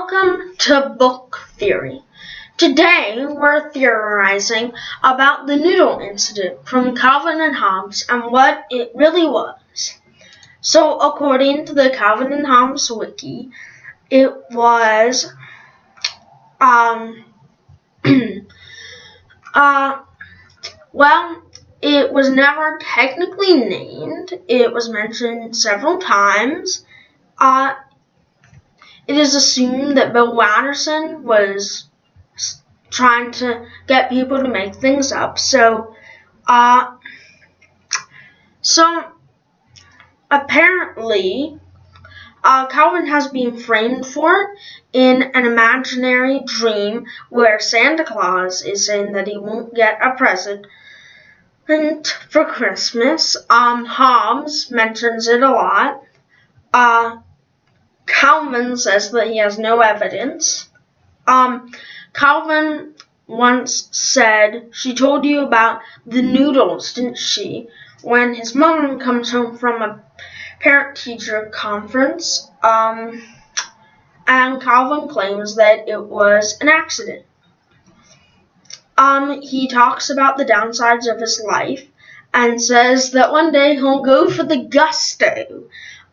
Welcome to Book Theory. Today we're theorizing about the noodle incident from Calvin and Hobbes and what it really was. So, according to the Calvin and Hobbes wiki, it was um uh well, it was never technically named. It was mentioned several times. Uh, it is assumed that Bill Watterson was trying to get people to make things up. So, uh, so apparently, uh, Calvin has been framed for it in an imaginary dream where Santa Claus is saying that he won't get a present for Christmas. Um, Hobbes mentions it a lot. Uh, Calvin says that he has no evidence. Um, Calvin once said, She told you about the noodles, didn't she? When his mom comes home from a parent teacher conference. Um, and Calvin claims that it was an accident. Um, he talks about the downsides of his life and says that one day he'll go for the gusto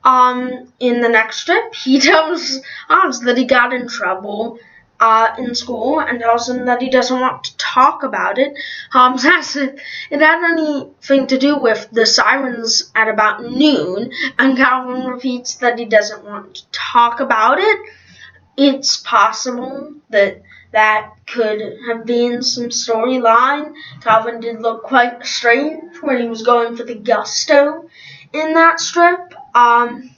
um, in the next strip, he tells Oz that he got in trouble uh, in school and tells him that he doesn't want to talk about it. Hobbes asks if it had anything to do with the sirens at about noon, and Calvin repeats that he doesn't want to talk about it. It's possible that that could have been some storyline. Calvin did look quite strange when he was going for the gusto in that strip. Um,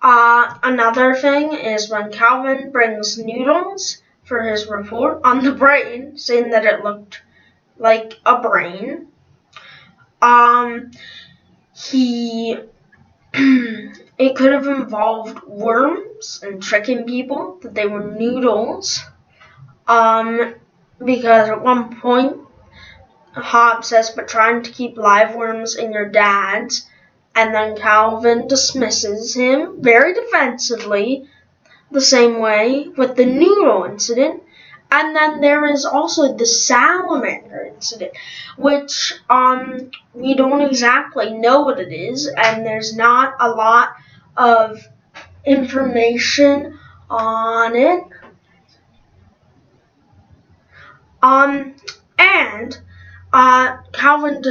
uh, another thing is when Calvin brings noodles for his report on the brain, saying that it looked like a brain. Um, he it could have involved worms and tricking people that they were noodles. Um, because at one point, Hobbes says, but trying to keep live worms in your dads and then Calvin dismisses him very defensively, the same way with the noodle incident. And then there is also the salamander incident, which um, we don't exactly know what it is, and there's not a lot of information on it. Um, and uh, Calvin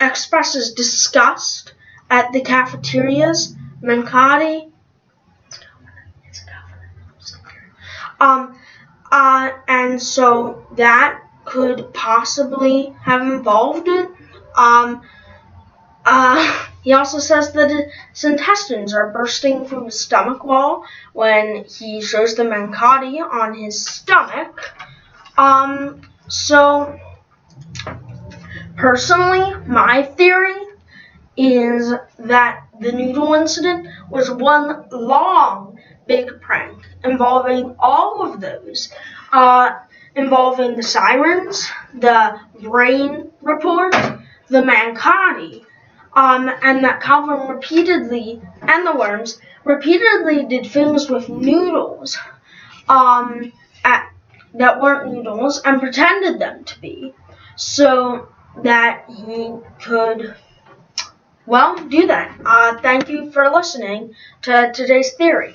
expresses disgust at the cafeterias, manicotti. Um, uh, and so that could possibly have involved it. Um, uh, he also says that his intestines are bursting from his stomach wall when he shows the manicotti on his stomach. Um, so, personally, my theory is that the noodle incident was one long big prank involving all of those, uh, involving the sirens, the brain report, the manicotti, um, and that Calvin repeatedly, and the worms, repeatedly did things with noodles um, at, that weren't noodles and pretended them to be so that he could well, do that. Uh, thank you for listening to today's theory.